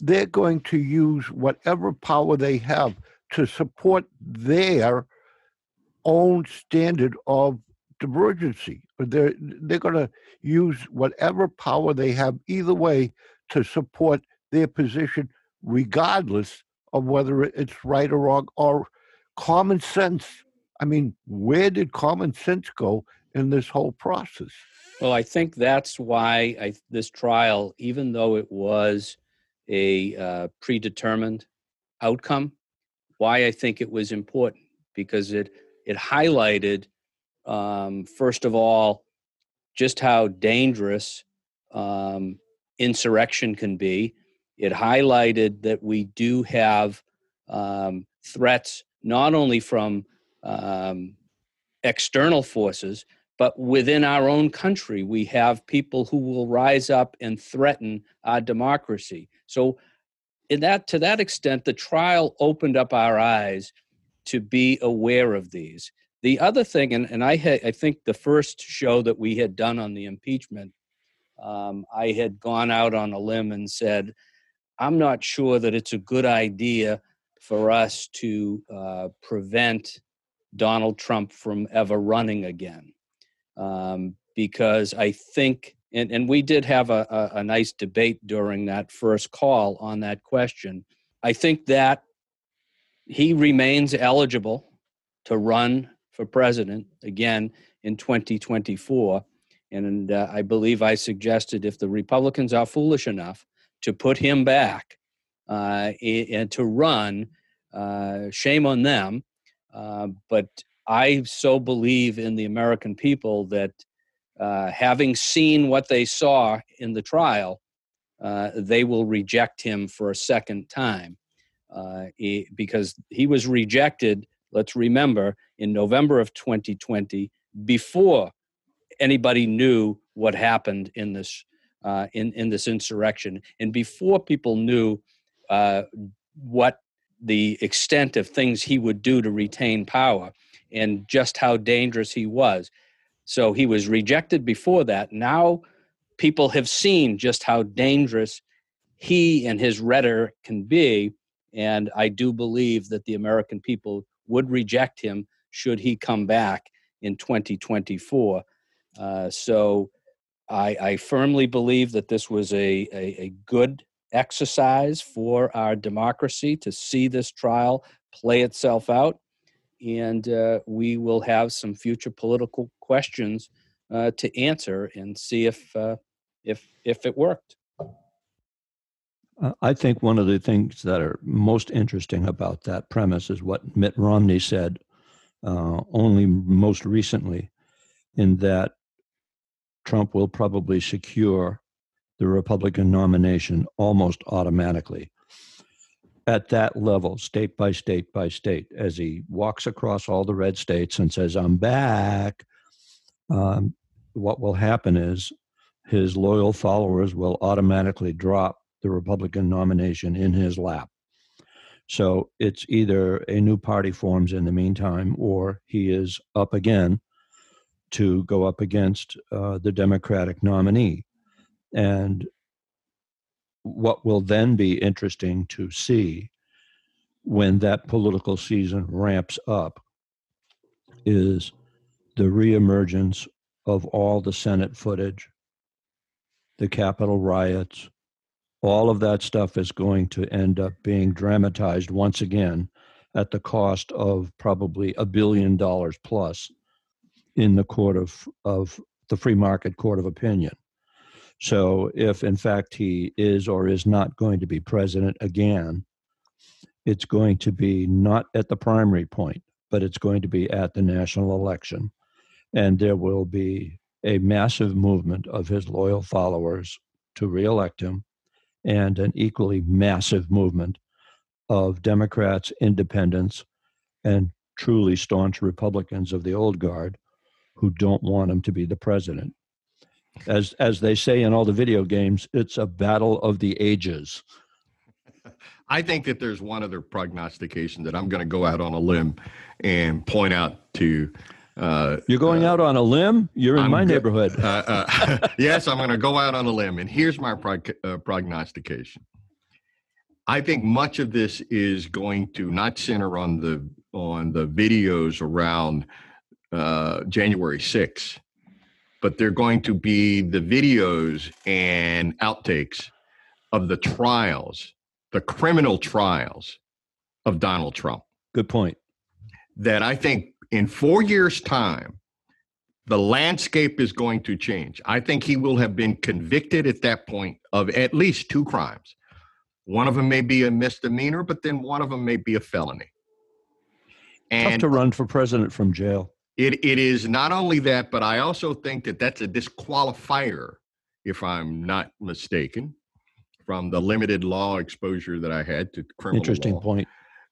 they're going to use whatever power they have to support their own standard of divergency. They're they're going to use whatever power they have either way to support their position regardless of whether it's right or wrong or common sense. I mean where did common sense go in this whole process? Well, I think that's why I, this trial, even though it was a uh, predetermined outcome, why I think it was important because it it highlighted um, first of all, just how dangerous um, insurrection can be. It highlighted that we do have um, threats not only from um, external forces, but within our own country, we have people who will rise up and threaten our democracy. So, in that to that extent, the trial opened up our eyes to be aware of these. The other thing, and, and I had, I think the first show that we had done on the impeachment, um, I had gone out on a limb and said, I'm not sure that it's a good idea for us to uh, prevent Donald Trump from ever running again. Um, because I think, and, and we did have a, a, a nice debate during that first call on that question. I think that he remains eligible to run for president again in 2024. And uh, I believe I suggested if the Republicans are foolish enough to put him back uh, and to run, uh, shame on them. Uh, but I so believe in the American people that uh, having seen what they saw in the trial, uh, they will reject him for a second time. He, because he was rejected let's remember, in November of 2020, before anybody knew what happened in this uh, in in this insurrection, and before people knew uh, what the extent of things he would do to retain power, and just how dangerous he was. So he was rejected before that. Now people have seen just how dangerous he and his rhetoric can be. And I do believe that the American people would reject him should he come back in 2024. Uh, so I, I, firmly believe that this was a, a, a, good exercise for our democracy to see this trial play itself out. And uh, we will have some future political questions uh, to answer and see if, uh, if, if it worked. Uh, I think one of the things that are most interesting about that premise is what Mitt Romney said uh, only most recently, in that Trump will probably secure the Republican nomination almost automatically at that level, state by state by state, as he walks across all the red states and says, I'm back. Um, what will happen is his loyal followers will automatically drop the Republican nomination in his lap. So it's either a new party forms in the meantime, or he is up again to go up against uh, the Democratic nominee. And what will then be interesting to see when that political season ramps up is the reemergence of all the Senate footage, the Capitol riots, all of that stuff is going to end up being dramatized once again at the cost of probably a billion dollars plus in the court of, of the free market court of opinion. So, if in fact he is or is not going to be president again, it's going to be not at the primary point, but it's going to be at the national election. And there will be a massive movement of his loyal followers to reelect him and an equally massive movement of Democrats, independents, and truly staunch Republicans of the old guard who don't want him to be the president. As as they say in all the video games, it's a battle of the ages. I think that there's one other prognostication that I'm going to go out on a limb and point out to uh, You're going uh, out on a limb? You're in I'm my go- neighborhood. Uh, uh yes, I'm going to go out on a limb. And here's my prog- uh, prognostication. I think much of this is going to not center on the on the videos around uh, January 6th, but they're going to be the videos and outtakes of the trials, the criminal trials of Donald Trump. Good point. That I think in four years' time, the landscape is going to change. I think he will have been convicted at that point of at least two crimes. One of them may be a misdemeanor, but then one of them may be a felony. And Tough to run for president from jail. It it is not only that, but I also think that that's a disqualifier, if I'm not mistaken, from the limited law exposure that I had to criminal Interesting law. point.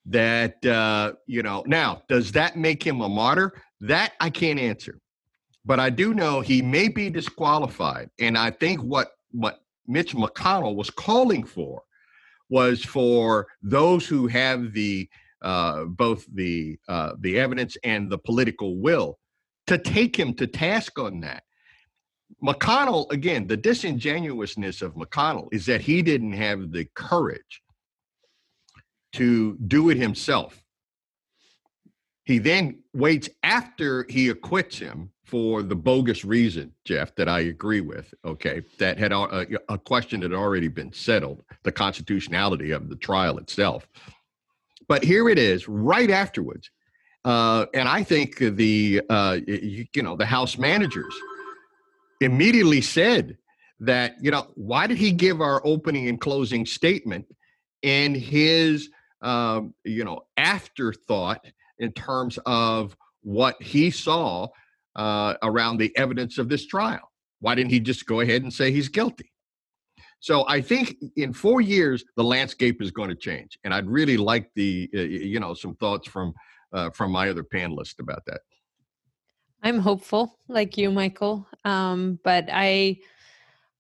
That uh, you know, now does that make him a martyr? That I can't answer, but I do know he may be disqualified, and I think what what Mitch McConnell was calling for was for those who have the uh, both the uh, the evidence and the political will to take him to task on that. McConnell, again, the disingenuousness of McConnell is that he didn't have the courage to do it himself. He then waits after he acquits him for the bogus reason, Jeff, that I agree with. Okay, that had a, a question that had already been settled, the constitutionality of the trial itself. But here it is, right afterwards, uh, and I think the uh, you, you know the House managers immediately said that you know why did he give our opening and closing statement in his um, you know afterthought in terms of what he saw uh, around the evidence of this trial. Why didn't he just go ahead and say he's guilty? So I think in four years the landscape is going to change, and I'd really like the uh, you know some thoughts from uh, from my other panelists about that. I'm hopeful, like you, Michael, um, but I,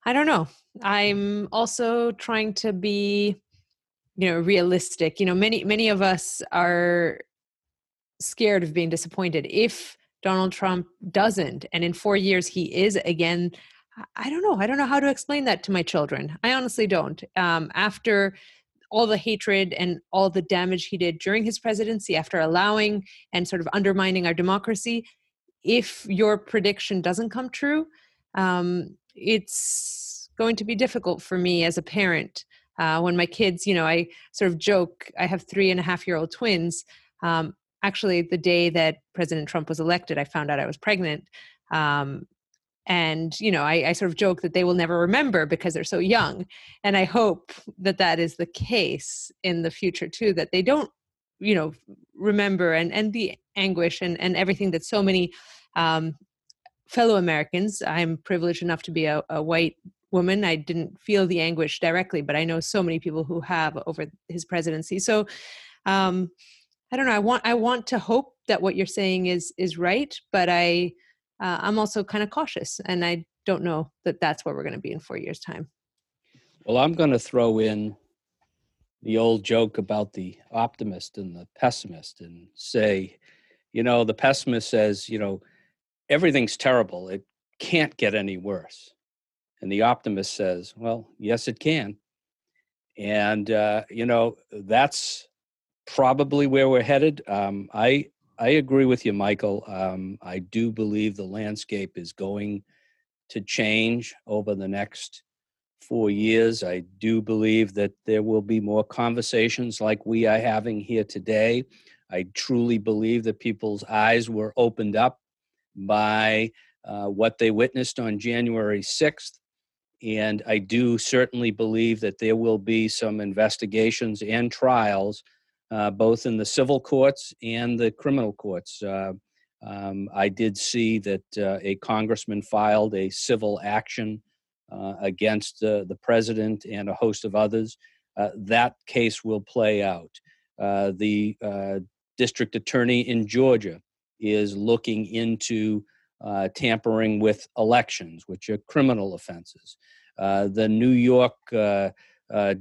I don't know. I'm also trying to be, you know, realistic. You know, many many of us are scared of being disappointed if Donald Trump doesn't, and in four years he is again. I don't know. I don't know how to explain that to my children. I honestly don't. Um, after all the hatred and all the damage he did during his presidency, after allowing and sort of undermining our democracy, if your prediction doesn't come true, um, it's going to be difficult for me as a parent. Uh, when my kids, you know, I sort of joke, I have three and a half year old twins. Um, actually, the day that President Trump was elected, I found out I was pregnant. Um, and you know I, I, sort of joke that they will never remember because they're so young and i hope that that is the case in the future too that they don't you know remember and and the anguish and and everything that so many um, fellow americans i'm privileged enough to be a, a white woman i didn't feel the anguish directly but i know so many people who have over his presidency. So um, i don't know i want i want to hope that what you're saying is is right but i uh, I'm also kind of cautious, and I don't know that that's where we're going to be in four years' time. Well, I'm going to throw in the old joke about the optimist and the pessimist and say, you know, the pessimist says, you know, everything's terrible. It can't get any worse. And the optimist says, well, yes, it can. And, uh, you know, that's probably where we're headed. Um, I I agree with you, Michael. Um, I do believe the landscape is going to change over the next four years. I do believe that there will be more conversations like we are having here today. I truly believe that people's eyes were opened up by uh, what they witnessed on January 6th. And I do certainly believe that there will be some investigations and trials uh, both in the civil courts and the criminal courts. Uh, um, I did see that uh, a congressman filed a civil action uh, against the president and a host of others. Uh, that case will play out. the district attorney in Georgia is looking into tampering with elections, which are criminal offenses. the New York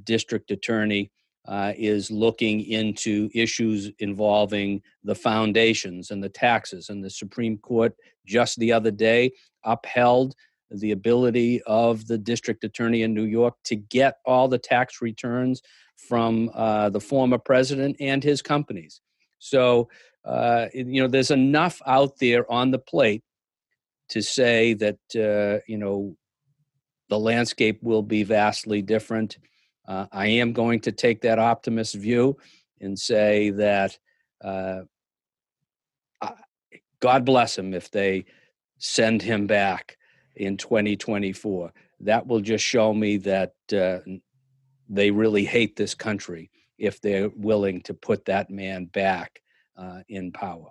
district attorney uh, is looking into issues involving the foundations and the taxes. And the Supreme Court just the other day upheld the ability of the district attorney in New York to get all the tax returns from uh, the former president and his companies. So, uh, you know, there's enough out there on the plate to say that, uh, you know, the landscape will be vastly different uh, I am going to take that optimist view and say that uh, God bless him if they send him back in 2024. That will just show me that uh, they really hate this country if they're willing to put that man back uh, in power.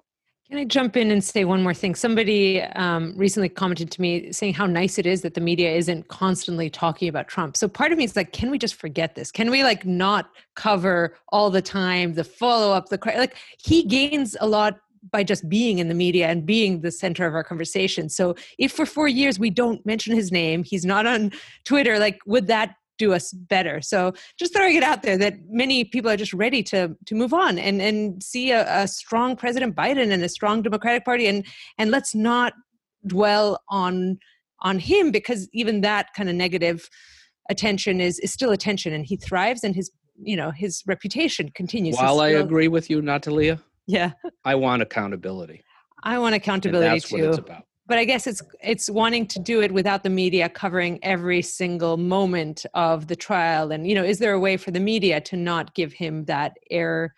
Can I jump in and say one more thing? Somebody um, recently commented to me saying how nice it is that the media isn't constantly talking about Trump. So part of me is like, can we just forget this? Can we like not cover all the time the follow up, the like? He gains a lot by just being in the media and being the center of our conversation. So if for four years we don't mention his name, he's not on Twitter, like would that do us better? So just throwing it out there that many people are just ready to to move on and and see a, a strong President Biden and a strong Democratic Party and and let's not dwell on on him because even that kind of negative attention is is still attention and he thrives and his you know his reputation continues. While I agree with you, Natalia, yeah. I want accountability. I want accountability and that's too. What it's about. But I guess it's it's wanting to do it without the media covering every single moment of the trial. And you know, is there a way for the media to not give him that air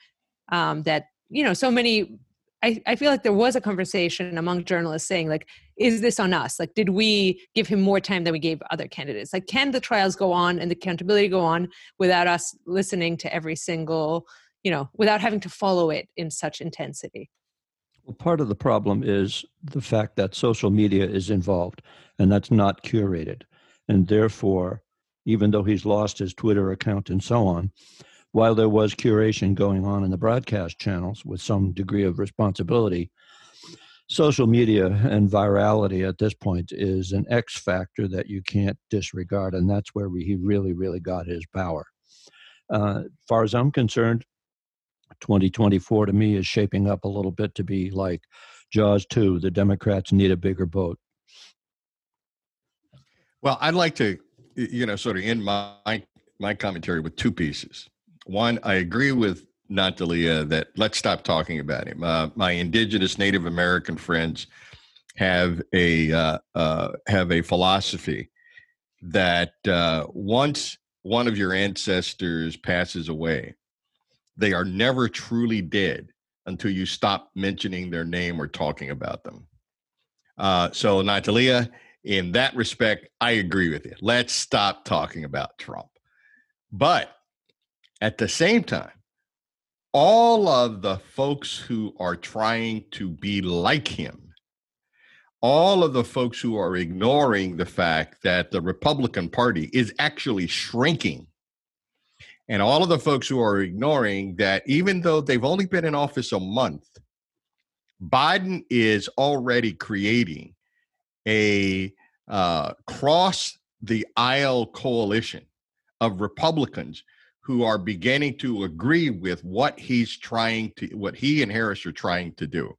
um, that you know so many I, I, feel like there was a conversation among journalists saying like is this on us like did we give him more time than we gave other candidates like can the trials go on and the accountability go on without us listening to every single you know, without having to follow it in such intensity? Well, part of the problem is the fact that social media is involved and that's not curated. And therefore, even though he's lost his Twitter account and so on, while there was curation going on in the broadcast channels with some degree of responsibility, social media and virality at this point is an X factor that you can't disregard. And that's where he really, really got his power. Uh, far as I'm concerned, 2024 to me is shaping up a little bit to be like Jaws 2. The Democrats need a bigger boat. Well, I'd like to, you know, sort of end my my commentary with two pieces. One, I agree with Natalia that let's stop talking about him. Uh, my indigenous Native American friends have a uh, uh, have a philosophy that uh, once one of your ancestors passes away, they are never truly dead until you stop mentioning their name or talking about them. Uh, so, Natalia, in that respect, I agree with you. Let's stop talking about Trump. But at the same time, all of the folks who are trying to be like him, all of the folks who are ignoring the fact that the Republican Party is actually shrinking and all of the folks who are ignoring that, even though they've only been in office a month, Biden is already creating a uh, cross the aisle coalition of Republicans who are beginning to agree with what he's trying to, what he and Harris are trying to do.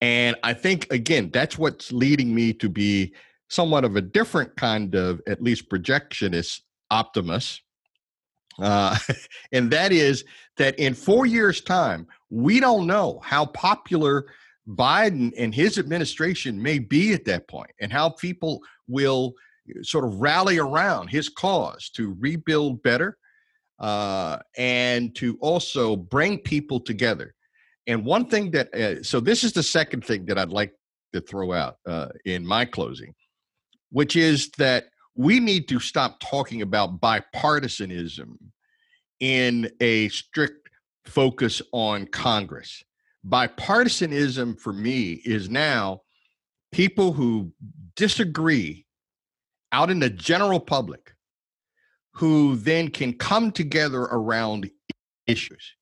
And I think, again, that's what's leading me to be somewhat of a different kind of, at least projectionist optimist uh, and that is that in four years' time, we don't know how popular Biden and his administration may be at that point and how people will sort of rally around his cause to rebuild better uh, and to also bring people together. And one thing that, uh, so this is the second thing that I'd like to throw out uh, in my closing, which is that we need to stop talking about bipartisanism in a strict focus on Congress. Bipartisanism for me is now people who disagree out in the general public who then can come together around issues.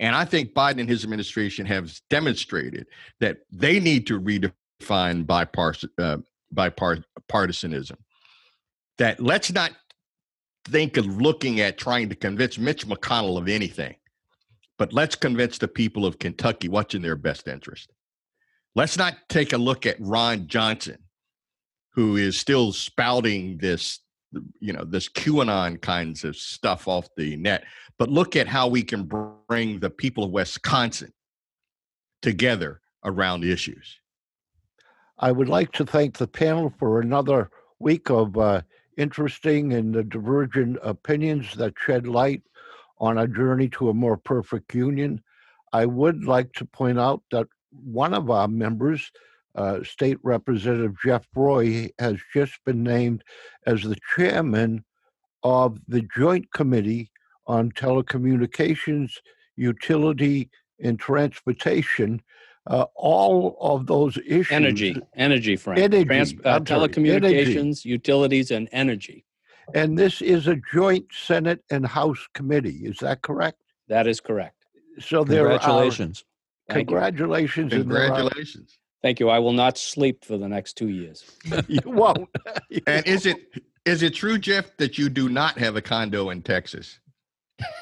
And I think Biden and his administration have demonstrated that they need to redefine bipartisan, uh, bipartisanism. That let's not think of looking at trying to convince Mitch McConnell of anything, but let's convince the people of Kentucky what's in their best interest. Let's not take a look at Ron Johnson, who is still spouting this, you know, this QAnon kinds of stuff off the net, but look at how we can bring the people of Wisconsin together around issues. I would like to thank the panel for another week of uh, interesting and the divergent opinions that shed light on a journey to a more perfect union. I would like to point out that one of our members, uh, State Representative Jeff Roy, has just been named as the chairman of the Joint Committee on Telecommunications, Utility, and Transportation. Uh, all of those issues. Energy, energy, Frank. Energy, Trans- uh, I'm sorry, telecommunications, utilities, and energy. And this is a joint Senate and House committee. Is that correct? That is correct. So there are Congratulations. Thank you. congratulations. and there are- Congratulations. Thank you. I will not sleep for the next two years. You won't. You And is it is it true, Jeff, that you do not have a condo in Texas?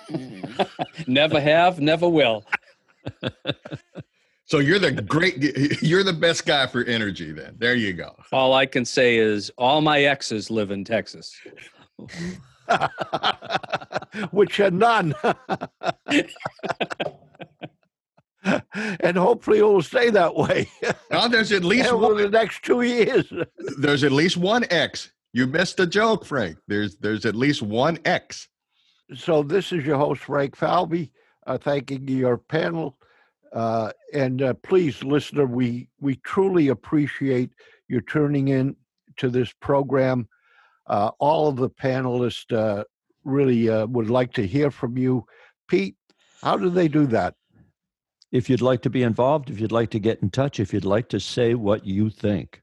never have, never will. So you're the great you're the best guy for energy then. There you go. All I can say is all my exes live in Texas. which are none. and hopefully it will stay that way Now there's at least over one the next two years. there's at least one X. You missed a joke, Frank. There's there's at least one X. So this is your host, Frank Falvey, uh, thanking your panel. Uh, and uh, please, listener, we, we truly appreciate you tuning in to this program. Uh, all of the panelists uh, really uh, would like to hear from you. Pete, how do they do that? If you'd like to be involved, if you'd like to get in touch, if you'd like to say what you think,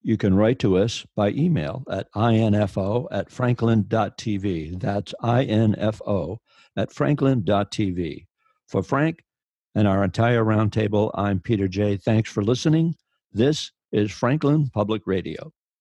you can write to us by email at info at franklin.tv. That's info at franklin.tv. For Frank and our entire roundtable, I'm Peter J. Thanks for listening. This is Franklin Public Radio.